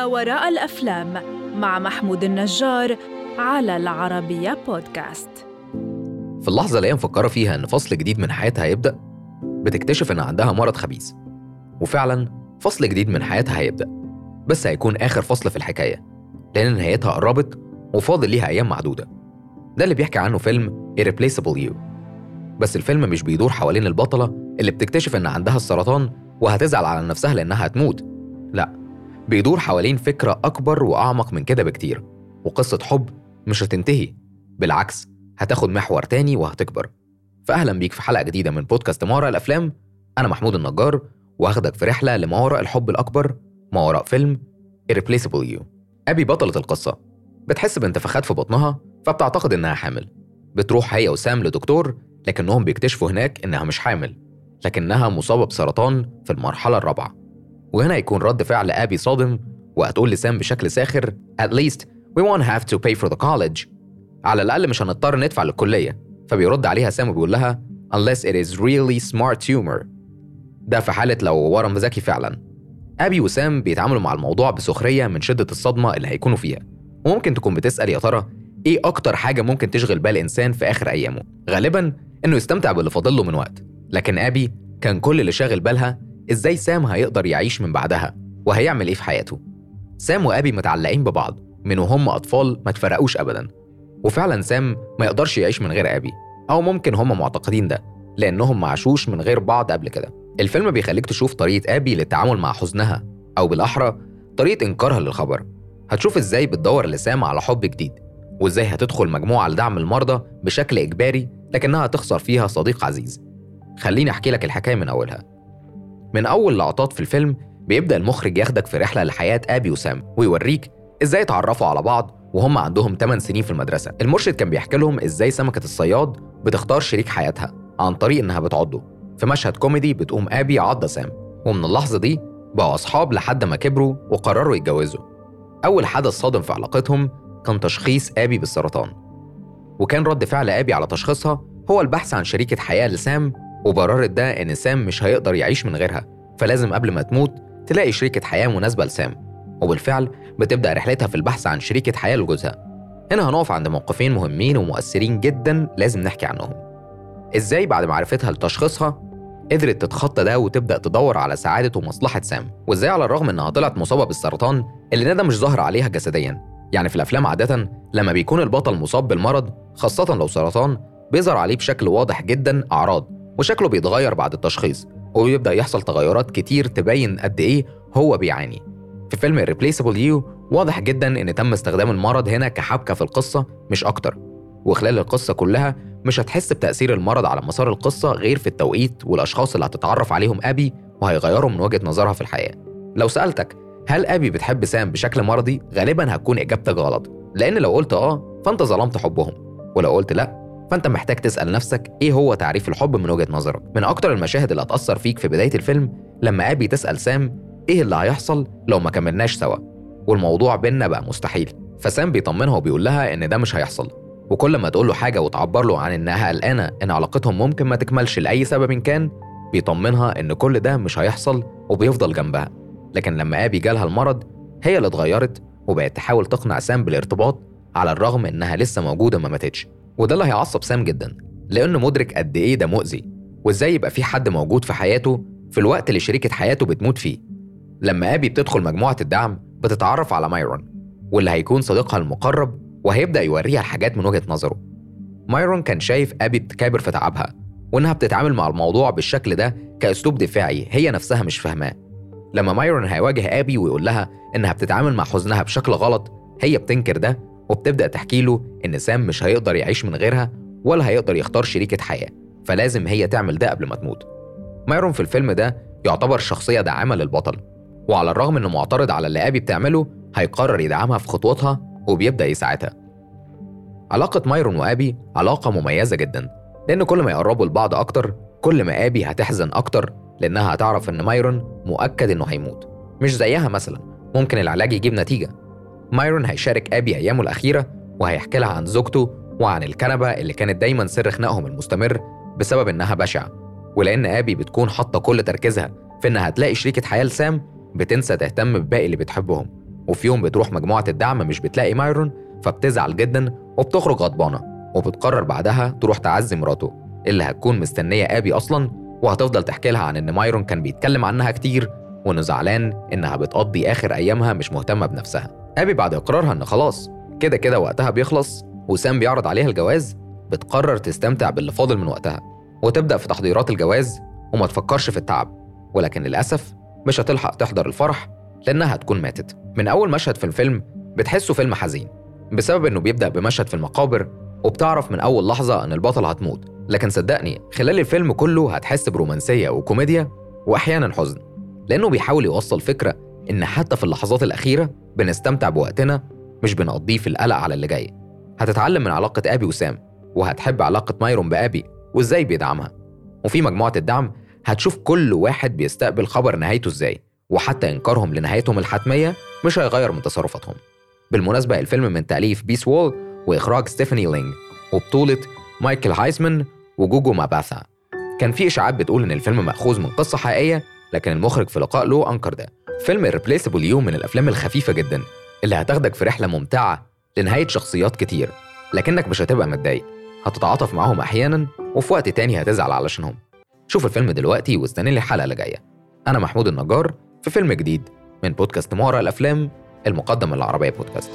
ما وراء الأفلام مع محمود النجار على العربية بودكاست. في اللحظة اللي هي مفكرة فيها إن فصل جديد من حياتها هيبدأ بتكتشف إن عندها مرض خبيث. وفعلا فصل جديد من حياتها هيبدأ بس هيكون آخر فصل في الحكاية لأن نهايتها قربت وفاضل ليها أيام معدودة. ده اللي بيحكي عنه فيلم Irreplaceable You. بس الفيلم مش بيدور حوالين البطلة اللي بتكتشف إن عندها السرطان وهتزعل على نفسها لأنها هتموت. لا بيدور حوالين فكرة أكبر وأعمق من كده بكتير وقصة حب مش هتنتهي بالعكس هتاخد محور تاني وهتكبر. فأهلا بيك في حلقة جديدة من بودكاست ما وراء الأفلام أنا محمود النجار وهاخدك في رحلة لما وراء الحب الأكبر ما وراء فيلم Irreplaceable You. أبي بطلة القصة. بتحس بانتفاخات في بطنها فبتعتقد إنها حامل. بتروح هي وسام لدكتور لكنهم بيكتشفوا هناك إنها مش حامل لكنها مصابة بسرطان في المرحلة الرابعة. وهنا يكون رد فعل أبي صادم وهتقول لسام بشكل ساخر At least we won't have to pay for the college. على الأقل مش هنضطر ندفع للكلية فبيرد عليها سام وبيقول لها unless it is really smart humor. ده في حالة لو ورم ذكي فعلا. أبي وسام بيتعاملوا مع الموضوع بسخرية من شدة الصدمة اللي هيكونوا فيها. وممكن تكون بتسأل يا ترى إيه أكتر حاجة ممكن تشغل بال إنسان في آخر أيامه؟ غالبا إنه يستمتع باللي فاضل له من وقت. لكن أبي كان كل اللي شاغل بالها إزاي سام هيقدر يعيش من بعدها؟ وهيعمل إيه في حياته؟ سام وأبي متعلقين ببعض من وهم أطفال ما تفرقوش أبدا. وفعلا سام ما يقدرش يعيش من غير أبي أو ممكن هم معتقدين ده لأنهم ما عاشوش من غير بعض قبل كده. الفيلم بيخليك تشوف طريقة أبي للتعامل مع حزنها أو بالأحرى طريقة إنكارها للخبر. هتشوف إزاي بتدور لسام على حب جديد وإزاي هتدخل مجموعة لدعم المرضى بشكل إجباري لكنها تخسر فيها صديق عزيز. خليني أحكي لك الحكاية من أولها. من أول لقطات في الفيلم بيبدأ المخرج ياخدك في رحلة لحياة أبي وسام ويوريك إزاي اتعرفوا على بعض وهم عندهم 8 سنين في المدرسة. المرشد كان بيحكي لهم إزاي سمكة الصياد بتختار شريك حياتها عن طريق إنها بتعضه. في مشهد كوميدي بتقوم أبي عضة سام ومن اللحظة دي بقوا أصحاب لحد ما كبروا وقرروا يتجوزوا. أول حدث صادم في علاقتهم كان تشخيص أبي بالسرطان وكان رد فعل أبي على تشخيصها هو البحث عن شريكة حياة لسام وبررت ده إن سام مش هيقدر يعيش من غيرها فلازم قبل ما تموت تلاقي شريكة حياة مناسبة لسام وبالفعل بتبدأ رحلتها في البحث عن شريكة حياة لجوزها. هنا هنقف عند موقفين مهمين ومؤثرين جدا لازم نحكي عنهم. إزاي بعد معرفتها لتشخيصها قدرت تتخطى ده وتبدأ تدور على سعادة ومصلحة سام؟ وإزاي على الرغم إنها طلعت مصابة بالسرطان اللي ده مش ظاهر عليها جسديا؟ يعني في الأفلام عادة لما بيكون البطل مصاب بالمرض خاصة لو سرطان بيظهر عليه بشكل واضح جدا أعراض. وشكله بيتغير بعد التشخيص وبيبدأ يحصل تغيرات كتير تبين قد إيه هو بيعاني. في فيلم Replaceable You واضح جدا إن تم استخدام المرض هنا كحبكة في القصة مش أكتر. وخلال القصة كلها مش هتحس بتأثير المرض على مسار القصة غير في التوقيت والأشخاص اللي هتتعرف عليهم أبي وهيغيروا من وجهة نظرها في الحياة. لو سألتك هل أبي بتحب سام بشكل مرضي؟ غالبا هتكون إجابتك غلط. لأن لو قلت آه فأنت ظلمت حبهم. ولو قلت لأ فأنت محتاج تسأل نفسك إيه هو تعريف الحب من وجهة نظرك. من أكتر المشاهد اللي هتأثر فيك في بداية الفيلم لما أبي تسأل سام إيه اللي هيحصل لو ما كملناش سوا. والموضوع بينا بقى مستحيل. فسام بيطمنها وبيقول لها إن ده مش هيحصل. وكل ما تقول له حاجة وتعبر له عن إنها قلقانة إن علاقتهم ممكن ما تكملش لأي سبب كان بيطمنها إن كل ده مش هيحصل وبيفضل جنبها. لكن لما أبي جالها المرض هي اللي اتغيرت وبقت تحاول تقنع سام بالارتباط على الرغم إنها لسه موجودة ما ماتتش. وده اللي هيعصب سام جدا لأنه مدرك قد إيه ده مؤذي وإزاي يبقى في حد موجود في حياته في الوقت اللي شريكة حياته بتموت فيه. لما أبي بتدخل مجموعة الدعم بتتعرف على مايرون واللي هيكون صديقها المقرب وهيبدأ يوريها الحاجات من وجهة نظره. مايرون كان شايف أبي بتكابر في تعبها وإنها بتتعامل مع الموضوع بالشكل ده كأسلوب دفاعي هي نفسها مش فاهماه. لما مايرون هيواجه أبي ويقول لها إنها بتتعامل مع حزنها بشكل غلط هي بتنكر ده وبتبدأ تحكي له إن سام مش هيقدر يعيش من غيرها ولا هيقدر يختار شريكة حياة فلازم هي تعمل ده قبل ما تموت. مايرون في الفيلم ده يعتبر شخصية داعمة للبطل وعلى الرغم إنه معترض على اللي أبي بتعمله هيقرر يدعمها في خطوتها وبيبدأ يساعدها. علاقة مايرون وأبي علاقة مميزة جدا لأن كل ما يقربوا لبعض أكتر كل ما أبي هتحزن أكتر لأنها هتعرف إن مايرون مؤكد إنه هيموت. مش زيها مثلا ممكن العلاج يجيب نتيجة. مايرون هيشارك أبي أيامه الأخيرة وهيحكي لها عن زوجته وعن الكنبة اللي كانت دايما سر خناقهم المستمر بسبب إنها بشعة. ولأن أبي بتكون حاطة كل تركيزها في إنها تلاقي شريكة حياة لسام بتنسى تهتم بباقي اللي بتحبهم. وفي يوم بتروح مجموعة الدعم مش بتلاقي مايرون فبتزعل جدا وبتخرج غضبانة. وبتقرر بعدها تروح تعزي مراته اللي هتكون مستنية آبي أصلا وهتفضل تحكي لها عن إن مايرون كان بيتكلم عنها كتير وإنه زعلان إنها بتقضي آخر أيامها مش مهتمة بنفسها. آبي بعد إقرارها إن خلاص كده كده وقتها بيخلص وسام بيعرض عليها الجواز بتقرر تستمتع باللي فاضل من وقتها وتبدأ في تحضيرات الجواز وما تفكرش في التعب ولكن للأسف مش هتلحق تحضر الفرح لأنها هتكون ماتت. من أول مشهد في الفيلم بتحسه فيلم حزين بسبب إنه بيبدأ بمشهد في المقابر وبتعرف من أول لحظة إن البطل هتموت. لكن صدقني خلال الفيلم كله هتحس برومانسية وكوميديا وأحيانا حزن لأنه بيحاول يوصل فكرة إن حتى في اللحظات الأخيرة بنستمتع بوقتنا مش بنقضيه في القلق على اللي جاي. هتتعلم من علاقة آبي وسام وهتحب علاقة مايرون بآبي وإزاي بيدعمها. وفي مجموعة الدعم هتشوف كل واحد بيستقبل خبر نهايته إزاي وحتى إنكارهم لنهايتهم الحتمية مش هيغير من تصرفاتهم. بالمناسبة الفيلم من تأليف بيس وول وإخراج ستيفاني لينج وبطولة مايكل هايسمان وجوجو ماباثا. كان في إشاعات بتقول إن الفيلم مأخوذ من قصة حقيقية لكن المخرج في لقاء له أنكر ده. فيلم Irreplaceable You من الأفلام الخفيفة جدا اللي هتاخدك في رحلة ممتعة لنهاية شخصيات كتير لكنك مش هتبقى متضايق. هتتعاطف معاهم أحيانا وفي وقت تاني هتزعل علشانهم. شوف الفيلم دلوقتي واستنى الحلقة اللي جاية. أنا محمود النجار في فيلم جديد من بودكاست مهرة الأفلام المقدم من العربية بودكاست.